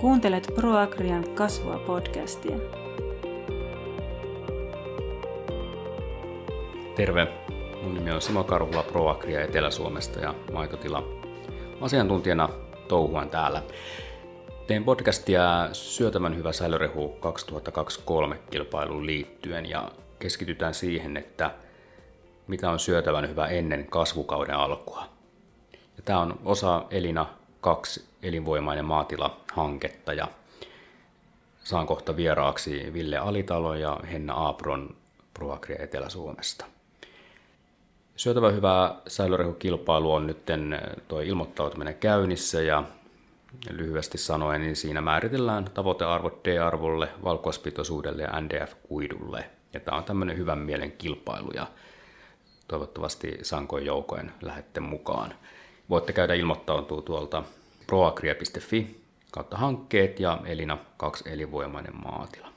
Kuuntelet ProAgrian kasvua podcastia. Terve, mun nimi on Simo Karhula ProAgria Etelä-Suomesta ja maitotila asiantuntijana touhuan täällä. Teen podcastia Syötävän hyvä säilörehu 2023 kilpailuun liittyen ja keskitytään siihen, että mitä on syötävän hyvä ennen kasvukauden alkua. Ja tämä on osa Elina 2 elinvoimainen maatila-hanketta ja saan kohta vieraaksi Ville Alitalo ja Henna Aapron Proagria Etelä-Suomesta. Syötävä hyvä säilörehukilpailu on nyt tuo ilmoittautuminen käynnissä ja lyhyesti sanoen, niin siinä määritellään tavoitearvot D-arvolle, valkuaspitoisuudelle ja NDF-kuidulle. Ja tämä on tämmöinen hyvän mielen kilpailu ja toivottavasti sankoin joukoin lähette mukaan. Voitte käydä ilmoittautua tuolta proagria.fi kautta hankkeet ja Elina 2 elinvoimainen maatila.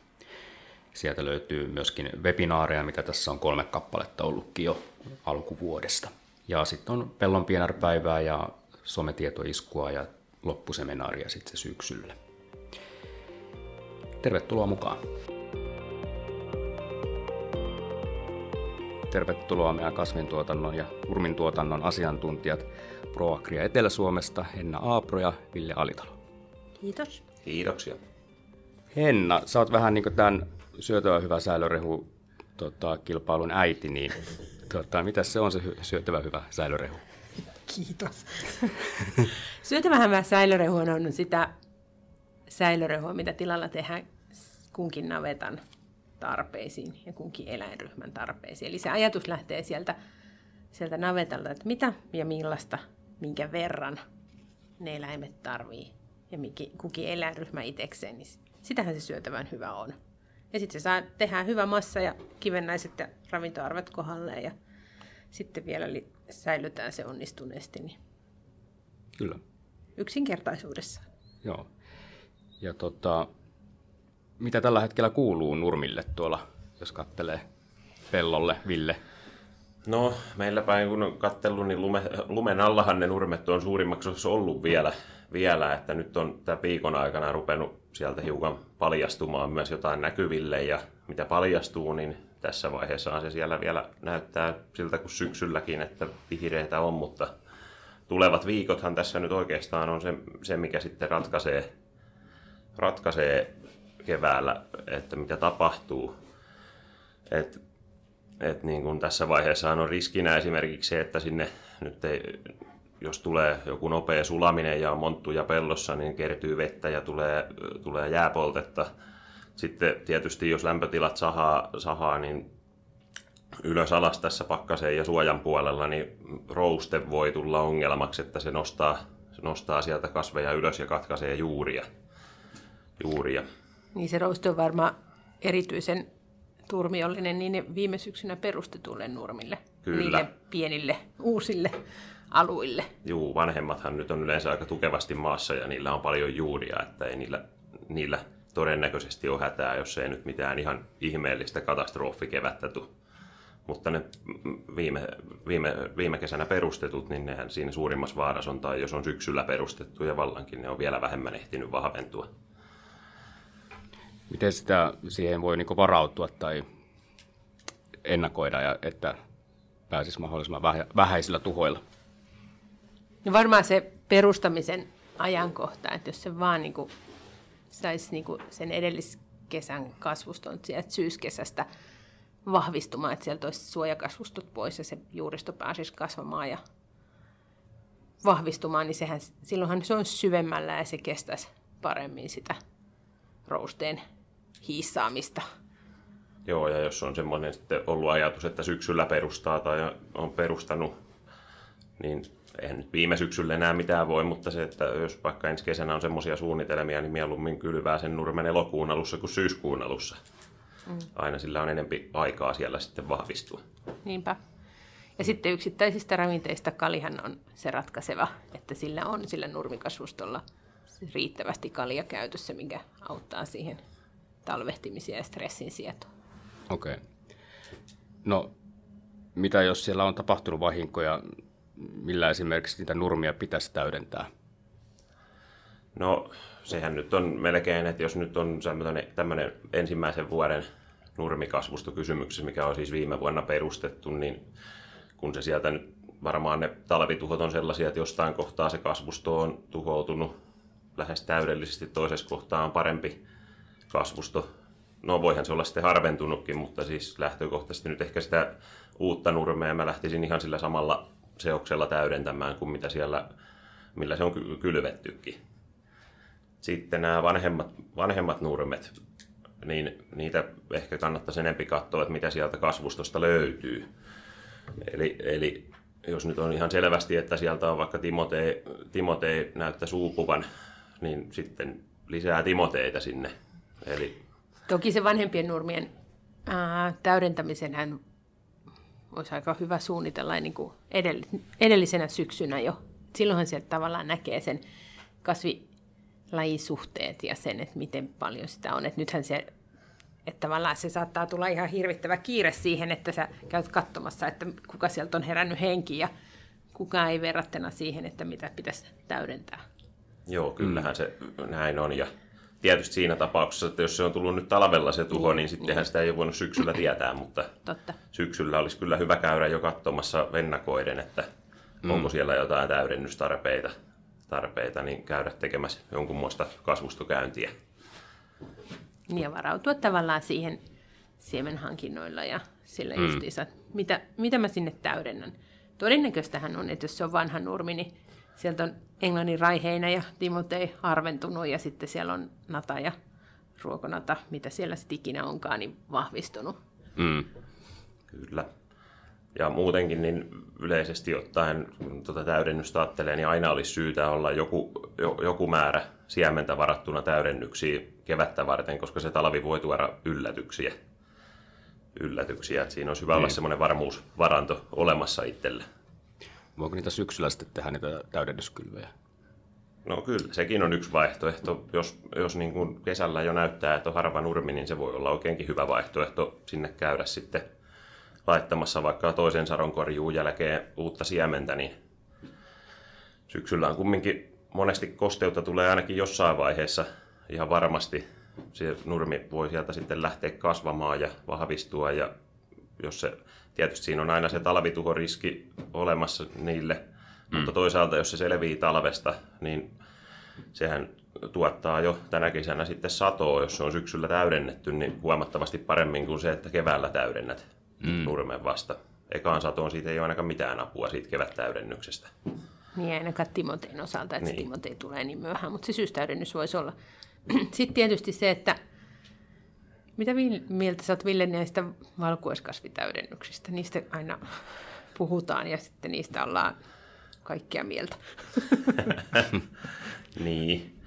Sieltä löytyy myöskin webinaareja, mitä tässä on kolme kappaletta ollutkin jo alkuvuodesta. Ja sitten on pellon pienarpäivää ja sometietoiskua ja loppuseminaaria sitten syksyllä. Tervetuloa mukaan! Tervetuloa meidän kasvintuotannon ja urmintuotannon asiantuntijat ProAgria Etelä-Suomesta, Henna Aapro ja Ville Alitalo. Kiitos. Kiitoksia. Henna, sä oot vähän niin kuin tämän syötävä hyvä säilörehu tota, kilpailun äiti, niin tota, mitä se on se syötävä hyvä säilörehu? Kiitos. syötävä hyvä säilörehu on sitä säilörehua, mitä tilalla tehdään kunkin navetan tarpeisiin ja kunkin eläinryhmän tarpeisiin. Eli se ajatus lähtee sieltä, sieltä navetalta, että mitä ja millaista, minkä verran ne eläimet tarvii ja mikin, kukin eläinryhmä itsekseen, niin sitähän se syötävän hyvä on. Ja sitten se saa tehdä hyvä massa ja kivennäiset ja ravintoarvet kohdalleen ja sitten vielä li- säilytään se onnistuneesti. Niin Kyllä. Yksinkertaisuudessa. Joo. Ja tota, mitä tällä hetkellä kuuluu nurmille tuolla, jos kattelee pellolle, Ville? No, meillä päin kun on kattellut, niin lume, lumen allahan ne nurmet on suurimmaksi osassa ollut vielä, vielä, että nyt on tämä viikon aikana rupenut sieltä hiukan paljastumaan myös jotain näkyville ja mitä paljastuu, niin tässä vaiheessa se siellä vielä näyttää siltä kuin syksylläkin, että vihreitä on, mutta tulevat viikothan tässä nyt oikeastaan on se, se mikä sitten ratkaisee, ratkaisee keväällä, että mitä tapahtuu. Et, et niin kuin tässä vaiheessa on riskinä esimerkiksi se, että sinne nyt ei, jos tulee joku nopea sulaminen ja on monttuja pellossa, niin kertyy vettä ja tulee, tulee jääpoltetta. Sitten tietysti jos lämpötilat sahaa, sahaa niin ylös alas tässä pakkaseen ja suojan puolella, niin rouste voi tulla ongelmaksi, että se nostaa, se nostaa sieltä kasveja ylös ja katkaisee juuria. juuria. Niin se rouste on varmaan erityisen turmiollinen niin viime syksynä perustetulle nurmille. Kyllä. Niille pienille uusille aluille. Juu, vanhemmathan nyt on yleensä aika tukevasti maassa ja niillä on paljon juuria, että ei niillä, niillä todennäköisesti ole hätää, jos ei nyt mitään ihan ihmeellistä katastrofikevättä tule. Mutta ne viime, viime, viime kesänä perustetut, niin nehän siinä suurimmassa vaarassa on, tai jos on syksyllä perustettu ja vallankin, ne on vielä vähemmän ehtinyt vahventua. Miten sitä siihen voi niinku varautua tai ennakoida, ja että pääsisi mahdollisimman vähäisillä tuhoilla? No varmaan se perustamisen ajankohta, että jos se vaan niin saisi niin sen edelliskesän kasvuston sieltä syyskesästä vahvistumaan, että sieltä olisi suojakasvustot pois ja se juuristo pääsisi kasvamaan ja vahvistumaan, niin sehän, silloinhan se on syvemmällä ja se kestäisi paremmin sitä rousteen hiissaamista. Joo, ja jos on semmoinen sitten ollut ajatus, että syksyllä perustaa tai on perustanut, niin eihän nyt viime syksyllä enää mitään voi, mutta se, että jos vaikka ensi kesänä on semmoisia suunnitelmia, niin mieluummin kylvää sen nurmen elokuun alussa kuin syyskuun alussa. Mm. Aina sillä on enempi aikaa siellä sitten vahvistua. Niinpä. Ja sitten yksittäisistä ravinteista kalihan on se ratkaiseva, että sillä on sillä nurmikasvustolla riittävästi kalia käytössä, mikä auttaa siihen talvehtimisia ja stressin sietoon. Okei. Okay. No, mitä jos siellä on tapahtunut vahinkoja, millä esimerkiksi niitä nurmia pitäisi täydentää? No sehän nyt on melkein, että jos nyt on tämmöinen ensimmäisen vuoden nurmikasvustokysymyksessä, mikä on siis viime vuonna perustettu, niin kun se sieltä nyt varmaan ne talvituhot on sellaisia, että jostain kohtaa se kasvusto on tuhoutunut lähes täydellisesti, toisessa kohtaa on parempi kasvusto. No voihan se olla sitten harventunutkin, mutta siis lähtökohtaisesti nyt ehkä sitä uutta nurmea mä lähtisin ihan sillä samalla seoksella täydentämään kuin mitä siellä, millä se on kylvettykin. Sitten nämä vanhemmat, vanhemmat nurmet, niin niitä ehkä kannattaisi enempi katsoa, että mitä sieltä kasvustosta löytyy. Eli, eli jos nyt on ihan selvästi, että sieltä on vaikka Timotei, Timotei näyttää suupuvan, niin sitten lisää Timoteita sinne. Eli... Toki se vanhempien nurmien ää, täydentämisen olisi aika hyvä suunnitella niin kuin edellisenä syksynä jo. Silloinhan sieltä tavallaan näkee sen kasvilajisuhteet ja sen, että miten paljon sitä on. Että nythän se että tavallaan se saattaa tulla ihan hirvittävä kiire siihen, että sä käyt katsomassa, että kuka sieltä on herännyt henki ja kuka ei verrattuna siihen, että mitä pitäisi täydentää. Joo, kyllähän mm. se näin on. Ja tietysti siinä tapauksessa, että jos se on tullut nyt talvella se tuho, niin, niin sittenhän niin. sitä ei ole voinut syksyllä tietää, mutta Totta. syksyllä olisi kyllä hyvä käydä jo katsomassa vennakoiden, että mm. onko siellä jotain täydennystarpeita, tarpeita, niin käydä tekemässä jonkunmoista kasvustokäyntiä. Niin ja varautua tavallaan siihen siemenhankinnoilla ja sillä mm. justiinsa, mitä, mitä mä sinne täydennän. Todennäköistähän on, että jos se on vanha nurmi, niin sieltä on Englannin raiheina ja Timotei harventunut ja sitten siellä on nata ja ruokonata, mitä siellä sitten ikinä onkaan, niin vahvistunut. Mm. Kyllä. Ja muutenkin niin yleisesti ottaen, kun tuota täydennystä ajattelee, niin aina olisi syytä olla joku, joku määrä siementä varattuna täydennyksiin kevättä varten, koska se talvi voi tuoda yllätyksiä. yllätyksiä. Että siinä olisi hyvä niin. olla semmoinen varmuusvaranto olemassa itselle. Voiko niitä syksyllä sitten tehdä niitä täydennyskylvejä? No kyllä, sekin on yksi vaihtoehto. Jos, jos niin kuin kesällä jo näyttää, että on harva nurmi, niin se voi olla oikeinkin hyvä vaihtoehto sinne käydä sitten laittamassa vaikka toisen sadonkorjuun jälkeen uutta siementä, niin syksyllä on kumminkin monesti kosteutta tulee ainakin jossain vaiheessa ihan varmasti. Se nurmi voi sieltä sitten lähteä kasvamaan ja vahvistua ja jos se, tietysti siinä on aina se talvituhoriski olemassa niille, mm. mutta toisaalta jos se selvii talvesta, niin sehän tuottaa jo tänä kesänä sitten satoa, jos se on syksyllä täydennetty, niin huomattavasti paremmin kuin se, että keväällä täydennät mm. nurmen vasta. Ekaan satoon siitä ei ole ainakaan mitään apua siitä kevättäydennyksestä. Niin ainakaan Timotein osalta, että niin. se Timotei tulee niin myöhään, mutta se syystäydennys voisi olla. Sitten tietysti se, että mitä mieltä sä oot Ville näistä valkuaiskasvitäydennyksistä? Niistä aina puhutaan ja sitten niistä ollaan kaikkia mieltä. niin,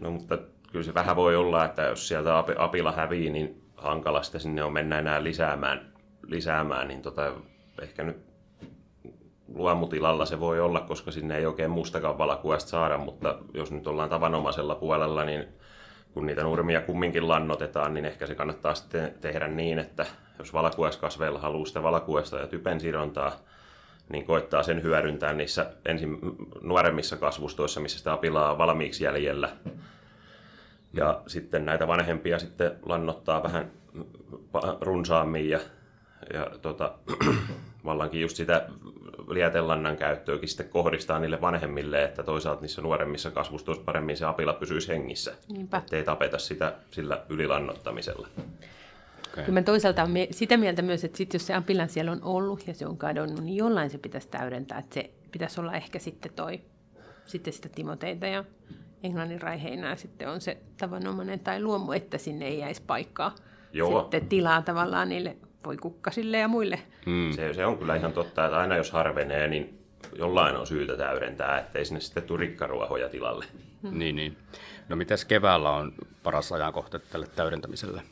no mutta kyllä se vähän voi olla, että jos sieltä apila hävii, niin hankalasta sinne on mennä enää lisäämään, lisäämään niin tota, ehkä nyt luomutilalla se voi olla, koska sinne ei oikein mustakaan valakuesta saada, mutta jos nyt ollaan tavanomaisella puolella, niin kun niitä nurmia kumminkin lannotetaan, niin ehkä se kannattaa sitten tehdä niin, että jos valakueskasveilla haluaa sitä valakuesta ja typen sidontaa, niin koittaa sen hyödyntää niissä ensin nuoremmissa kasvustoissa, missä sitä apilaa on valmiiksi jäljellä. Ja sitten näitä vanhempia sitten lannottaa vähän runsaammin ja, ja tota, vallankin just sitä lietelannan käyttöäkin sitten kohdistaa niille vanhemmille, että toisaalta niissä nuoremmissa kasvustoissa paremmin se apila pysyisi hengissä. Niinpä. Ettei tapeta sitä sillä ylilannottamisella. Okay. Kyllä mä toisaalta olen sitä mieltä myös, että sit jos se apila siellä on ollut ja se on kadonnut, niin jollain se pitäisi täydentää. Että se pitäisi olla ehkä sitten toi, sitten sitä Timoteita ja Englannin raiheinää ja sitten on se tavanomainen tai luomu, että sinne ei jäisi paikkaa. Joo. Sitten tilaa tavallaan niille voi kukkasille ja muille. Mm. Se, se on kyllä ihan totta, että aina jos harvenee, niin jollain on syytä täydentää, ettei sinne sitten tule rikkaruohoja tilalle. Mm. Niin, niin. No mitäs keväällä on paras ajankohta tälle täydentämiselle?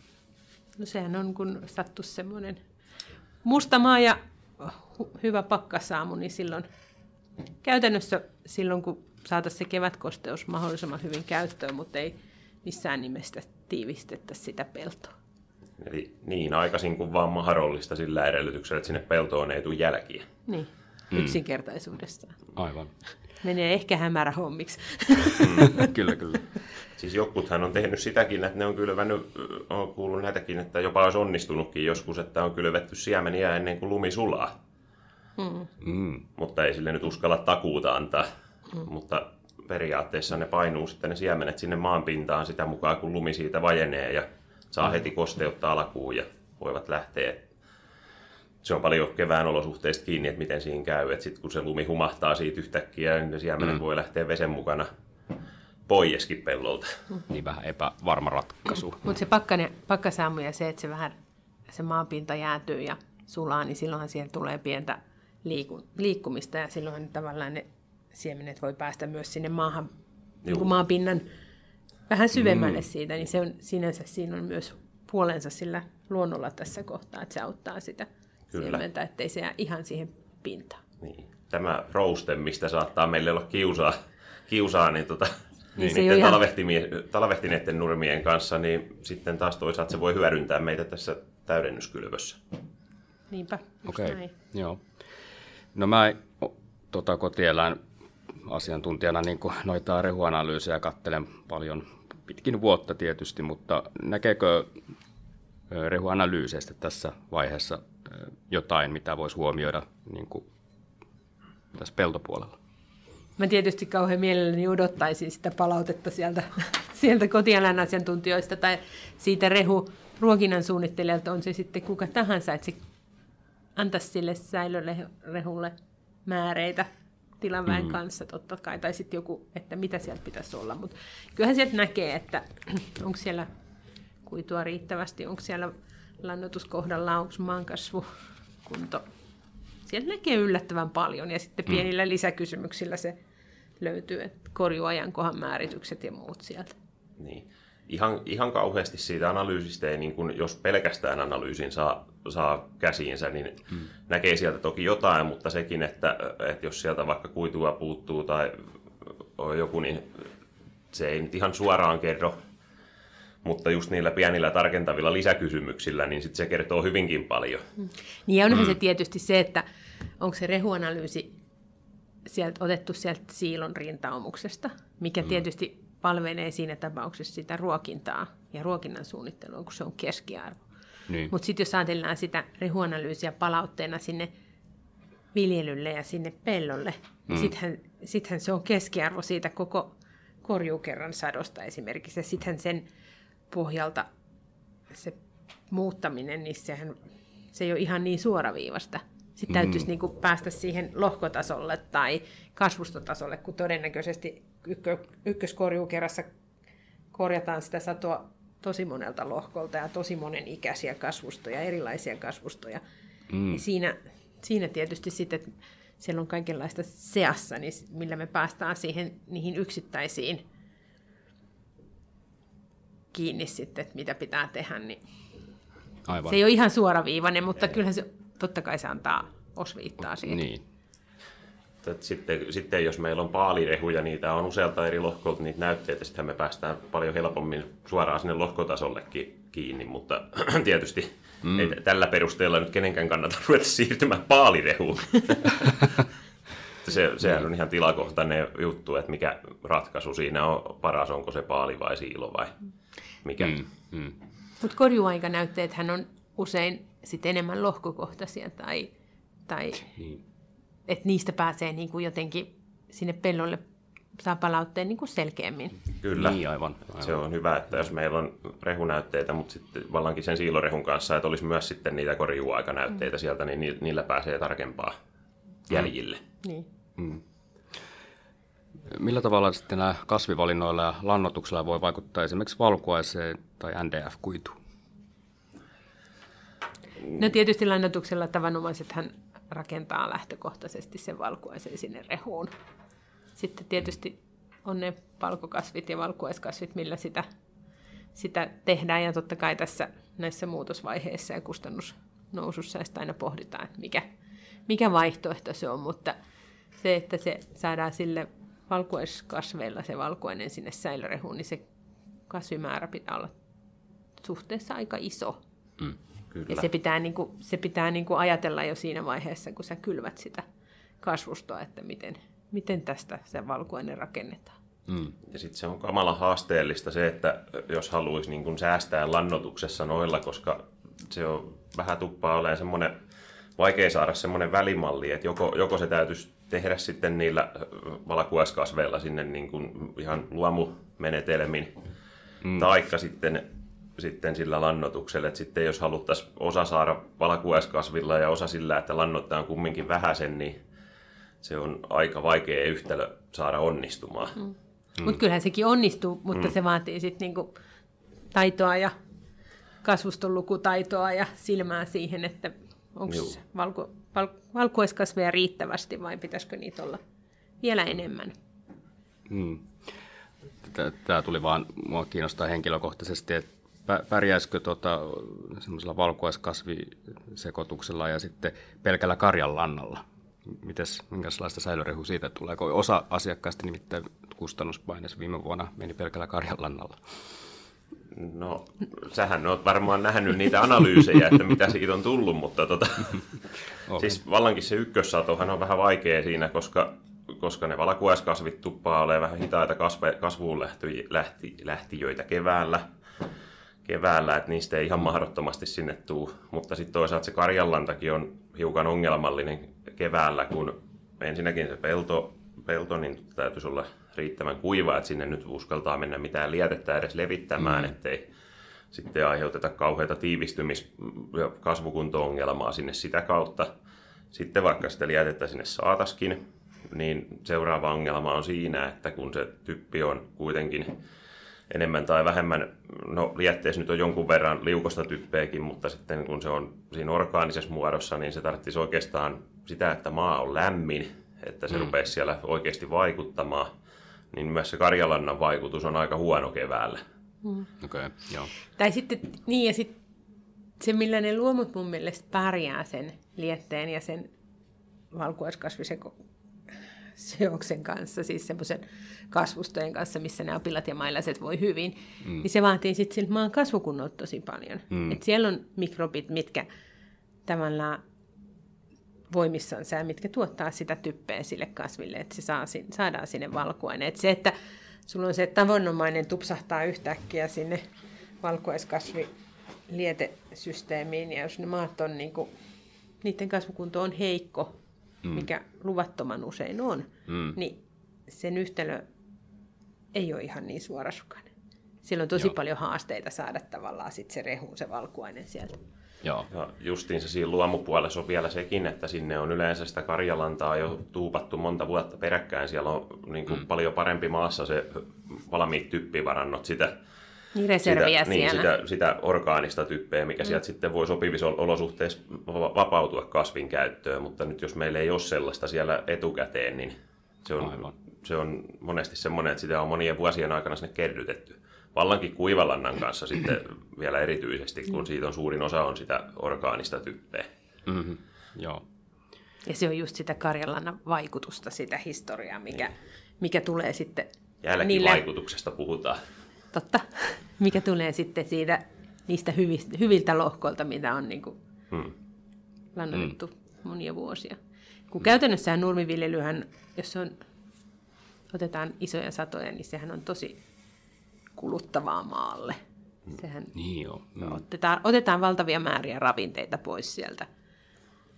No sehän on, kun sattuu semmoinen musta maa ja hyvä pakkasaamu, niin silloin käytännössä silloin, kun saataisiin se kevätkosteus mahdollisimman hyvin käyttöön, mutta ei missään nimestä tiivistetä sitä peltoa. Eli niin aikaisin kuin vaan mahdollista sillä edellytyksellä, että sinne peltoon ei tule jälkiä. Niin. mm. yksinkertaisuudessaan. Aivan. Menee ehkä hämärä hommiksi. Mm, kyllä, kyllä. Siis jokuthan on tehnyt sitäkin, että ne on kylvänyt, on kuullut näitäkin, että jopa olisi onnistunutkin joskus, että on kylvetty siemeniä ennen kuin lumi sulaa. Mm. Mm. Mutta ei sille nyt uskalla takuuta antaa. Mm. Mutta periaatteessa ne painuu sitten ne siemenet sinne maanpintaan sitä mukaan, kun lumi siitä vajenee ja saa heti kosteutta alkuun ja voivat lähteä. Se on paljon kevään olosuhteista kiinni, että miten siinä käy. Sitten kun se lumi humahtaa siitä yhtäkkiä, niin ne siemenet mm. voi lähteä vesen mukana poieskin pellolta. Niin vähän epävarma ratkaisu. Mutta se pakkasaamu ja se, että se vähän se maanpinta jäätyy ja sulaa, niin silloinhan siihen tulee pientä liiku, liikkumista ja silloinhan tavallaan ne siemenet voi päästä myös sinne maahan, niin kuin maanpinnan vähän syvemmälle mm. siitä, niin se on, sinänsä siinä on myös puolensa sillä luonnolla tässä kohtaa, että se auttaa sitä Kyllä. siementä, ettei se jää ihan siihen pintaan. Niin. Tämä rouste, mistä saattaa meille olla kiusaa, kiusaa niin tota, niin, niin niiden ihan... talvehtineiden nurmien kanssa, niin sitten taas toisaalta se voi hyödyntää meitä tässä täydennyskylvössä. Niinpä, Okei, okay. joo. No mä tota, kotieläin asiantuntijana niin noita rehuanalyysejä kattelen paljon pitkin vuotta tietysti, mutta näkeekö rehuanalyyseistä tässä vaiheessa jotain, mitä voisi huomioida niin kuin tässä peltopuolella? Mä tietysti kauhean mielelläni odottaisin sitä palautetta sieltä, sieltä kotieläin asiantuntijoista tai siitä rehu ruokinnan suunnittelijalta, on se sitten kuka tahansa, että se antaisi sille säilörehulle määreitä tilanväen mm. kanssa totta kai, tai sitten joku, että mitä sieltä pitäisi olla. Mutta kyllähän sieltä näkee, että onko siellä kuitua riittävästi, onko siellä lannoituskohdalla, onko maankasvu, kunto. Sieltä näkee yllättävän paljon, ja sitten mm. pienillä mm. lisäkysymyksillä se löytyy, että korjuajankohan määritykset ja muut sieltä. Niin. Ihan, ihan kauheasti siitä analyysistä ei, niin kun, jos pelkästään analyysin saa, saa käsiinsä, niin hmm. näkee sieltä toki jotain, mutta sekin, että, että jos sieltä vaikka kuitua puuttuu tai on joku, niin se ei nyt ihan suoraan kerro, mutta just niillä pienillä tarkentavilla lisäkysymyksillä, niin sit se kertoo hyvinkin paljon. Hmm. Niin ja onhan hmm. se tietysti se, että onko se rehuanalyysi sieltä, otettu sieltä siilon rintaumuksesta, mikä hmm. tietysti palvelee siinä tapauksessa sitä ruokintaa ja ruokinnan suunnittelua, kun se on keskiarvo. Niin. Mutta sitten jos ajatellaan sitä rehuanalyysiä palautteena sinne viljelylle ja sinne pellolle, niin mm. sittenhän, sittenhän se on keskiarvo siitä koko korjuukerran sadosta esimerkiksi. Ja sittenhän sen pohjalta se muuttaminen, niin sehän, se ei ole ihan niin suoraviivasta. Sitten mm. täytyisi niin kuin päästä siihen lohkotasolle tai kasvustotasolle, kun todennäköisesti ykkö, ykköskorjuukerrassa korjataan sitä satoa tosi monelta lohkolta ja tosi monen ikäisiä kasvustoja, erilaisia kasvustoja. Mm. Niin siinä, siinä tietysti sitten, että siellä on kaikenlaista seassa, niin millä me päästään siihen niihin yksittäisiin kiinni sitten, että mitä pitää tehdä, niin Aivan. se ei ole ihan suoraviivainen, mutta kyllähän se totta kai se antaa osviittaa siitä. Niin. Sitten, sitten jos meillä on paalirehuja, niitä on usealta eri lohkolta niitä näytteitä, sitten me päästään paljon helpommin suoraan sinne lohkotasollekin kiinni, mutta tietysti mm. ei tällä perusteella nyt kenenkään kannata ruveta siirtymään paalirehuun. se, sehän on ihan tilakohtainen juttu, että mikä ratkaisu siinä on paras, onko se paali vai siilo vai mikä. Mm. Mm. Mutta korjuaikanäytteethän on usein sit enemmän lohkokohtaisia tai, tai niin. Että niistä pääsee niin kuin jotenkin sinne pellolle saa palautteen niin kuin selkeämmin. Kyllä, niin, aivan, aivan. se on hyvä, että jos meillä on rehunäytteitä, mutta sitten vallankin sen siilorehun kanssa, että olisi myös sitten niitä korjuaikanäytteitä mm. sieltä, niin niillä pääsee tarkempaa jäljille. Mm. Niin. Mm. Millä tavalla sitten nämä kasvivalinnoilla ja lannotuksella voi vaikuttaa esimerkiksi valkuaiseen tai NDF-kuituun? No tietysti lannoituksella tavanomaisethan rakentaa lähtökohtaisesti sen valkuaisen sinne rehuun. Sitten tietysti on ne valkokasvit ja valkuaiskasvit, millä sitä, sitä tehdään. Ja totta kai tässä näissä muutosvaiheissa ja kustannusnousussa sitä aina pohditaan, että mikä, mikä vaihtoehto se on. Mutta se, että se saadaan sille valkuaiskasveilla se valkuainen sinne säilörehuun, niin se kasvimäärä pitää olla suhteessa aika iso. Mm. Kyllä. Ja se pitää, niin kuin, se pitää niin kuin ajatella jo siinä vaiheessa, kun sä kylvät sitä kasvustoa, että miten, miten tästä se valkuaine rakennetaan. Mm. Ja sitten se on kamala haasteellista se, että jos haluaisi niin kuin säästää lannotuksessa noilla, koska se on vähän tuppaa olemaan semmoinen, vaikea saada semmoinen välimalli, että joko, joko se täytyisi tehdä sitten niillä valkuaiskasveilla sinne niin kuin ihan luomumenetelmin, mm. taikka sitten, sitten sillä lannotuksella. Että sitten jos haluttaisiin osa saada valkuaiskasvilla ja osa sillä, että lannottaa kumminkin vähäsen, niin se on aika vaikea yhtälö saada onnistumaan. Mm. Mm. Mutta kyllähän sekin onnistuu, mutta mm. se vaatii sitten niinku taitoa ja kasvuston lukutaitoa ja silmää siihen, että onko valko, val, valkuaiskasveja riittävästi vai pitäisikö niitä olla vielä enemmän. Mm. Tämä tuli vaan, mua kiinnostaa henkilökohtaisesti, että pärjäisikö tota, semmoisella valkuaiskasvisekoituksella ja sitten pelkällä karjanlannalla? Mites, minkälaista säilörehua siitä tulee? Osa asiakkaista nimittäin kustannuspaineessa viime vuonna meni pelkällä karjanlannalla. No, sähän oot varmaan nähnyt niitä analyysejä, että mitä siitä on tullut, mutta tota, siis vallankin se ykkössatohan on vähän vaikea siinä, koska, koska ne valakuaiskasvit tuppaa olemaan vähän hitaita kasve, kasvuun lähti, lähti, lähtiöitä keväällä, keväällä, että niistä ei ihan mahdottomasti sinne tuu. Mutta sitten toisaalta se karjallantakin on hiukan ongelmallinen keväällä, kun ensinnäkin se pelto, pelto niin täytyisi olla riittävän kuiva, että sinne nyt uskaltaa mennä mitään lietettä edes levittämään, mm. ettei sitten aiheuteta kauheita tiivistymis- ja kasvukunto-ongelmaa sinne sitä kautta. Sitten vaikka sitä lietettä sinne saataskin, niin seuraava ongelma on siinä, että kun se typpi on kuitenkin enemmän tai vähemmän, no lietteessä nyt on jonkun verran liukosta typpeäkin, mutta sitten kun se on siinä orgaanisessa muodossa, niin se tarvitsisi oikeastaan sitä, että maa on lämmin, että se mm. rupeaisi siellä oikeasti vaikuttamaan niin myös se karjalannan vaikutus on aika huono keväällä. Mm. Okay, joo. Tai sitten, niin ja sitten se, millä ne luomut mun mielestä pärjää sen lietteen ja sen valkuaiskasvisen seoksen kanssa, siis semmoisen kasvustojen kanssa, missä ne apilat ja mailaset voi hyvin, mm. niin se vaatii sitten siltä maan kasvukunnolta tosi paljon. Mm. Et siellä on mikrobit, mitkä tavallaan voimissansa ja mitkä tuottaa sitä typpeä sille kasville, että se saa, saadaan sinne valkuaine. Että se, että sulla on se tavanomainen tupsahtaa yhtäkkiä sinne valkuaiskasvi lietesysteemiin, ja jos ne maat on, niin kuin, niiden kasvukunto on heikko, mm. mikä luvattoman usein on, mm. niin sen yhtälö ei ole ihan niin suorasukainen. Siellä on tosi Joo. paljon haasteita saada tavallaan sit se rehu, se valkuainen sieltä. Joo. Ja justiinsa siinä luomupuolessa on vielä sekin, että sinne on yleensä sitä karjalantaa jo tuupattu monta vuotta peräkkäin. Siellä on niin kuin mm. paljon parempi maassa se valmiit typpivarannot, sitä, niin reserviä sitä, niin, sitä, sitä orgaanista typpeä, mikä mm. sieltä sitten voi sopivissa olosuhteissa vapautua kasvin käyttöön, mutta nyt jos meillä ei ole sellaista siellä etukäteen, niin se on, se on monesti semmoinen, että sitä on monien vuosien aikana sinne kerrytetty vallankin kuivalannan kanssa sitten vielä erityisesti, kun siitä on suurin osa on sitä orgaanista typpeä. Mm-hmm. Joo. Ja se on just sitä Karjalannan vaikutusta, sitä historiaa, mikä, niin. mikä tulee sitten... Jälkivaikutuksesta niillä... puhutaan. Totta. Mikä tulee sitten siitä, niistä hyvistä, hyviltä lohkoilta, mitä on niin kuin hmm. lannoitettu hmm. monia vuosia. Kun hmm. käytännössä nurmiviljelyhän, jos on, otetaan isoja satoja, niin sehän on tosi kuluttavaa maalle. Sehän niin jo. Mm. Otetaan, otetaan valtavia määriä ravinteita pois sieltä.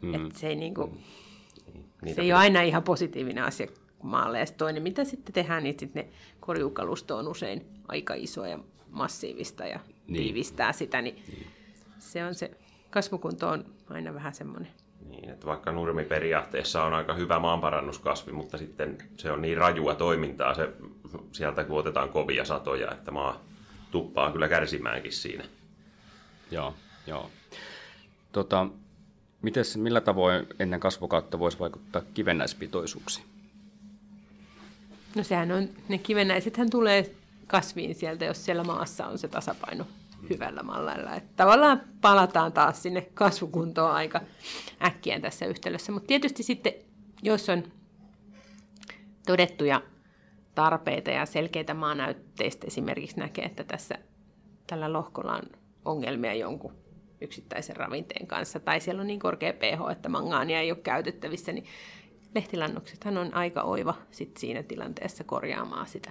Mm. Et se ei, niinku, mm. se ei ole aina ihan positiivinen asia maalle. Ja toinen, mitä sitten tehdään, niin sitten ne korjuukalusto on usein aika iso ja massiivista ja niin. tiivistää sitä, niin, niin se on se kasvukunto on aina vähän semmoinen. Niin, että vaikka nurmi periaatteessa on aika hyvä maanparannuskasvi, mutta sitten se on niin rajua toimintaa se sieltä kun otetaan kovia satoja, että maa tuppaa kyllä kärsimäänkin siinä. Joo, joo. Tota, mites, millä tavoin ennen kasvukautta voisi vaikuttaa kivennäispitoisuuksiin? No sehän on, ne kivennäisethän tulee kasviin sieltä, jos siellä maassa on se tasapaino hyvällä mallilla. Että tavallaan palataan taas sinne kasvukuntoon aika äkkiä tässä yhtälössä. Mutta tietysti sitten, jos on todettuja tarpeita ja selkeitä maanäytteistä esimerkiksi näkee, että tässä tällä lohkolla on ongelmia jonkun yksittäisen ravinteen kanssa, tai siellä on niin korkea pH, että mangaania ei ole käytettävissä, niin lehtilannoksethan on aika oiva sit siinä tilanteessa korjaamaan sitä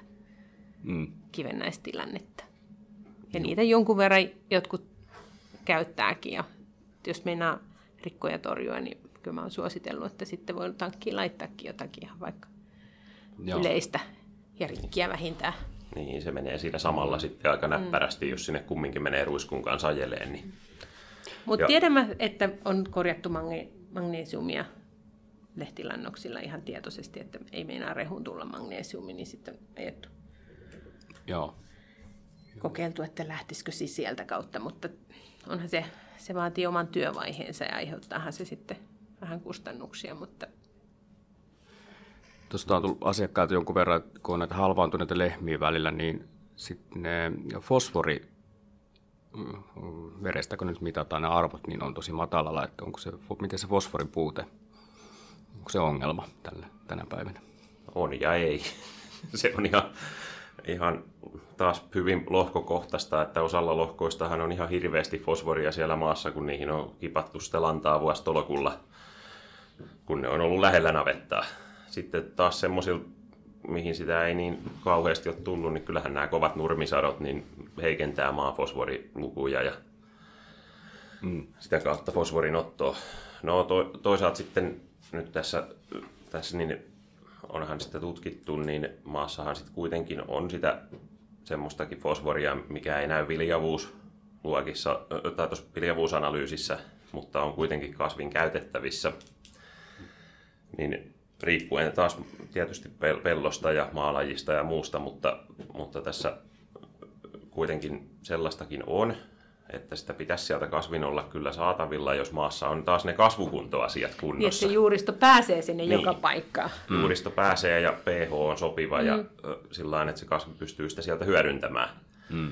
Mm. kivennäistilannetta. Ja niitä jonkun verran jotkut käyttääkin. Ja jos meinaa rikkoja torjua, niin kyllä mä oon suositellut, että sitten voi tankkiin laittaakin jotakin ihan vaikka Joo. yleistä ja rikkiä vähintään. Niin, se menee siinä samalla sitten aika näppärästi, jos sinne kumminkin menee ruiskun kanssa ajeleen. Niin. Mutta tiedämme, että on korjattu magne- magnesiumia lehtilannoksilla ihan tietoisesti, että ei meinaa rehun tulla magnesiumi, niin sitten ajettu Joo. kokeiltu, että lähtisikö se sieltä kautta, mutta onhan se, se vaatii oman työvaiheensa ja aiheuttaahan se sitten vähän kustannuksia, mutta Tuosta on tullut asiakkailta jonkun verran, kun on näitä halvaantuneita lehmiä välillä, niin sitten ne fosfori, mm, verestä kun nyt mitataan ne arvot, niin on tosi matalalla, että onko se, miten se fosforin puute, onko se ongelma tällä, tänä päivänä? On ja ei. Se on ihan, ihan taas hyvin lohkokohtaista, että osalla lohkoistahan on ihan hirveästi fosforia siellä maassa, kun niihin on kipattu sitä lantaa vuostolokulla, kun ne on ollut lähellä navettaa. Sitten taas semmoisilla, mihin sitä ei niin kauheasti ole tullut, niin kyllähän nämä kovat nurmisadot niin heikentää maan fosforilukuja ja Mm. sitä kautta fosforin ottoa. No to, toisaalta sitten nyt tässä, tässä niin onhan sitä tutkittu, niin maassahan sitten kuitenkin on sitä semmoistakin fosforia, mikä ei näy viljavuusluokissa tai tuossa viljavuusanalyysissä, mutta on kuitenkin kasvin käytettävissä. Niin riippuen taas tietysti pel- pellosta ja maalajista ja muusta, mutta, mutta tässä kuitenkin sellaistakin on, että sitä pitäisi sieltä kasvin olla kyllä saatavilla, jos maassa on taas ne kasvukuntoasiat niin, että kunnossa. se juuristo pääsee sinne Niin. joka paikkaan. Juuristo pääsee ja pH on sopiva mm. ja sillä että se kasvi pystyy sitä sieltä hyödyntämään. Mm.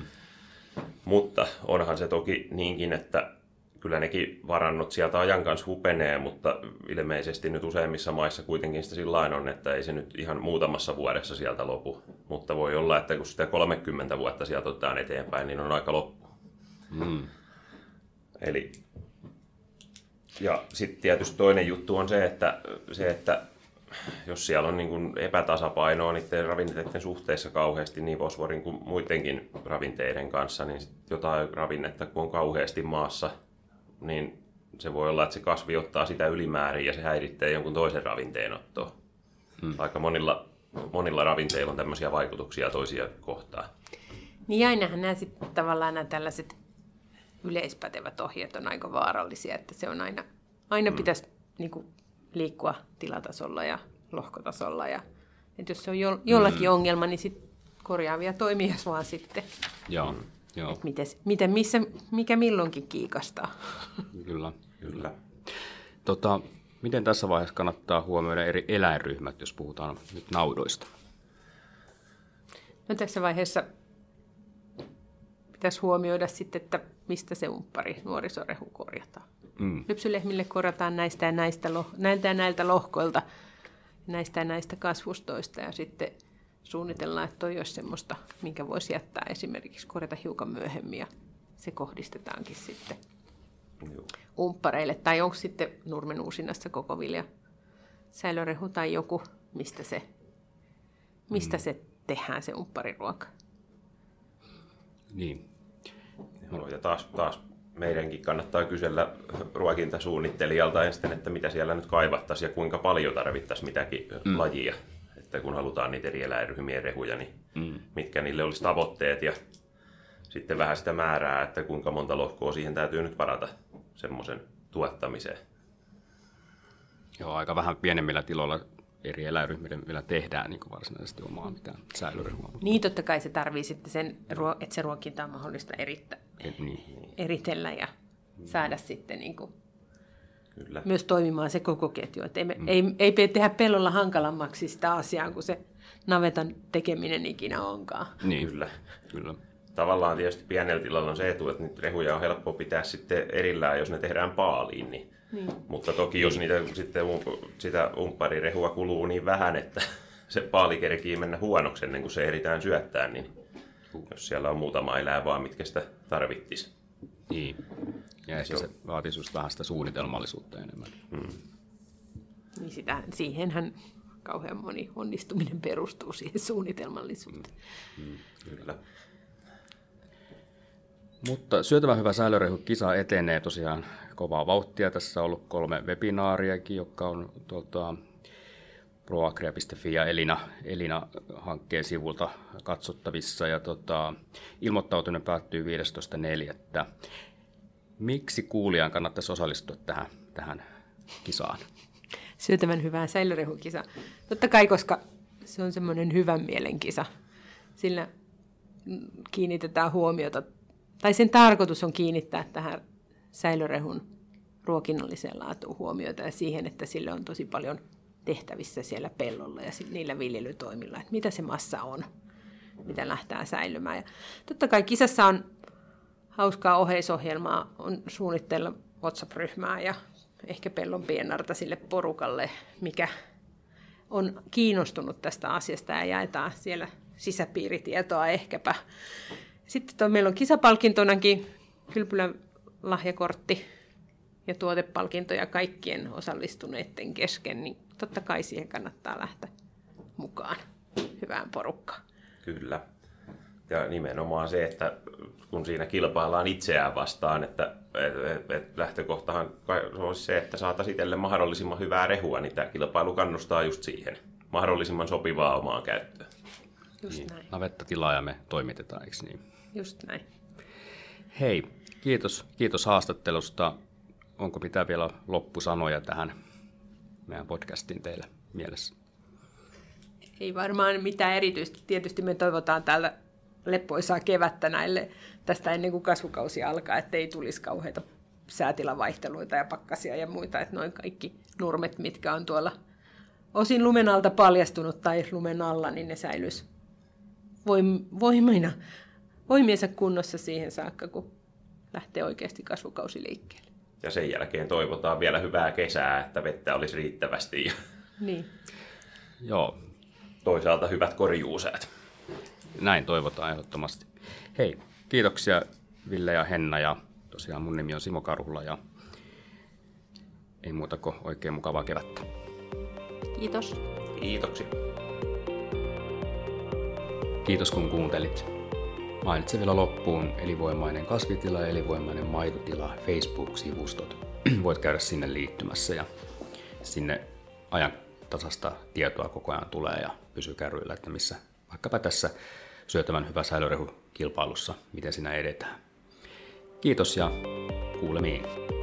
Mutta onhan se toki niinkin, että kyllä nekin varannot sieltä ajan kanssa hupenee, mutta ilmeisesti nyt useimmissa maissa kuitenkin sitä sillä on, että ei se nyt ihan muutamassa vuodessa sieltä lopu. Mutta voi olla, että kun sitä 30 vuotta sieltä otetaan eteenpäin, niin on aika loppu. Mm. Eli ja sitten tietysti toinen juttu on se, että, se, että jos siellä on niin kuin epätasapainoa niiden ravinteiden suhteessa kauheasti niin fosforin kuin muidenkin ravinteiden kanssa, niin sit jotain ravinnetta kun on kauheasti maassa, niin se voi olla, että se kasvi ottaa sitä ylimäärin ja se häiritsee jonkun toisen ravinteen ottoa. Hmm. Aika monilla, monilla ravinteilla on tämmöisiä vaikutuksia toisia kohtaan. Niin ainahan nämä sitten tavallaan nämä tällaiset yleispätevät ohjeet on aika vaarallisia, että se on aina, aina mm. pitäisi niin kuin, liikkua tilatasolla ja lohkotasolla. Ja, että jos se on jo, jollakin mm. ongelma, niin sit korjaavia toimia vaan sitten, Joo, joo, että mites, miten, missä, mikä milloinkin kiikastaa. kyllä. Kyllä. Tota, miten tässä vaiheessa kannattaa huomioida eri eläinryhmät, jos puhutaan nyt naudoista? No tässä vaiheessa pitäisi huomioida sitten, että mistä se umppari nuorisorehu korjataan. Mm. Lypsylehmille korjataan näistä ja näistä, loh- näiltä ja näiltä lohkoilta, näistä ja näistä kasvustoista ja sitten suunnitellaan, että toi olisi semmoista, minkä voisi jättää esimerkiksi korjata hiukan myöhemmin ja se kohdistetaankin sitten Joo. umppareille. Tai onko sitten nurmen uusinnassa koko vilja säilörehu tai joku, mistä se, mistä se tehdään se umppariruoka. Niin, Joo, ja taas, taas meidänkin kannattaa kysellä ruokintasuunnittelijalta ensin, että mitä siellä nyt kaivattaisiin ja kuinka paljon tarvittaisiin mitäkin mm. lajia. Että kun halutaan niitä eri eläinryhmien rehuja, niin mm. mitkä niille olisi tavoitteet ja sitten vähän sitä määrää, että kuinka monta lohkoa siihen täytyy nyt varata semmoisen tuottamiseen. joo, aika vähän pienemmillä tiloilla eri eläinryhmillä vielä tehdään niin varsinaisesti omaa mitään säilörehua. Mutta, Niin totta kai se tarvii sitten sen, ruo- että se ruokinta on mahdollista erittä, et, niin. eritellä ja saada sitten niin kuin Kyllä. myös toimimaan se koko ketju. Että ei, me, mm. ei, ei pidä tehdä pellolla hankalammaksi sitä asiaa, kun se navetan tekeminen ikinä onkaan. niin. Kyllä. Kyllä. Tavallaan tietysti pienellä tilalla on se etu, että niitä rehuja on helppo pitää sitten erillään, jos ne tehdään paaliin. Niin. Niin. Mutta toki jos niitä sitten um- sitä umpparirehua kuluu niin vähän, että se paali kerkii mennä huonoksi ennen kuin se eritään syöttää, niin jos siellä on muutama eläin vaan, mitkä sitä tarvittisi. Niin. Ja ehkä se vaatisi just vähän sitä suunnitelmallisuutta enemmän. Niin sitä, siihenhän kauhean moni onnistuminen perustuu siihen suunnitelmallisuuteen. Mm, mm, kyllä. Mutta syötävä hyvä säilörehu kisa etenee tosiaan kovaa vauhtia. Tässä on ollut kolme webinaariakin, jotka on tuolta proagria.fi ja Elina, Elina-hankkeen sivulta katsottavissa. Ja tota, ilmoittautuminen päättyy 15.4. Miksi kuulijan kannattaisi osallistua tähän, tähän kisaan? Syötävän hyvää säilörehukisa. Totta kai, koska se on semmoinen hyvän mielen kisa. Sillä kiinnitetään huomiota, tai sen tarkoitus on kiinnittää tähän säilörehun ruokinnalliseen laatuun huomiota ja siihen, että sille on tosi paljon tehtävissä siellä pellolla ja niillä viljelytoimilla, että mitä se massa on, mitä lähtee säilymään. Ja totta kai kisassa on hauskaa oheisohjelmaa, on suunnitteilla WhatsApp-ryhmää ja ehkä pellon pienarta sille porukalle, mikä on kiinnostunut tästä asiasta ja jaetaan siellä sisäpiiritietoa ehkäpä. Sitten meillä on kisapalkintonakin kylpylän lahjakortti ja tuotepalkintoja kaikkien osallistuneiden kesken, niin totta kai siihen kannattaa lähteä mukaan hyvään porukkaan. Kyllä. Ja nimenomaan se, että kun siinä kilpaillaan itseään vastaan, että et, et, et lähtökohtahan olisi se, että saataisiin itselle mahdollisimman hyvää rehua, niin tämä kilpailu kannustaa just siihen. Mahdollisimman sopivaa omaan käyttöön. Just niin. näin. Navettatilaa ja me toimitetaan, eikö niin? Just näin. Hei, kiitos, kiitos haastattelusta. Onko mitään vielä loppusanoja tähän meidän podcastiin teille mielessä? Ei varmaan mitään erityistä. Tietysti me toivotaan täällä leppoisaa kevättä näille tästä ennen kuin kasvukausi alkaa, ettei tulisi kauheita säätilavaihteluita ja pakkasia ja muita, että noin kaikki nurmet, mitkä on tuolla osin lumen alta paljastunut tai lumen alla, niin ne säilyisi voimina, voimiensa kunnossa siihen saakka, kun lähtee oikeasti kasvukausi liikkeelle. Ja sen jälkeen toivotaan vielä hyvää kesää, että vettä olisi riittävästi. Niin. Joo. Toisaalta hyvät korjuusäät. Näin toivotaan ehdottomasti. Hei, kiitoksia Ville ja Henna ja tosiaan mun nimi on Simo Karhula ja ei muuta kuin oikein mukavaa kevättä. Kiitos. Kiitoksia. Kiitos kun kuuntelit. Mainitsen vielä loppuun elinvoimainen kasvitila ja elinvoimainen maitotila Facebook-sivustot. Voit käydä sinne liittymässä ja sinne ajan tasasta tietoa koko ajan tulee ja pysy kärryillä, että missä vaikkapa tässä syötävän hyvä säilörehu kilpailussa, miten sinä edetään. Kiitos ja kuulemiin.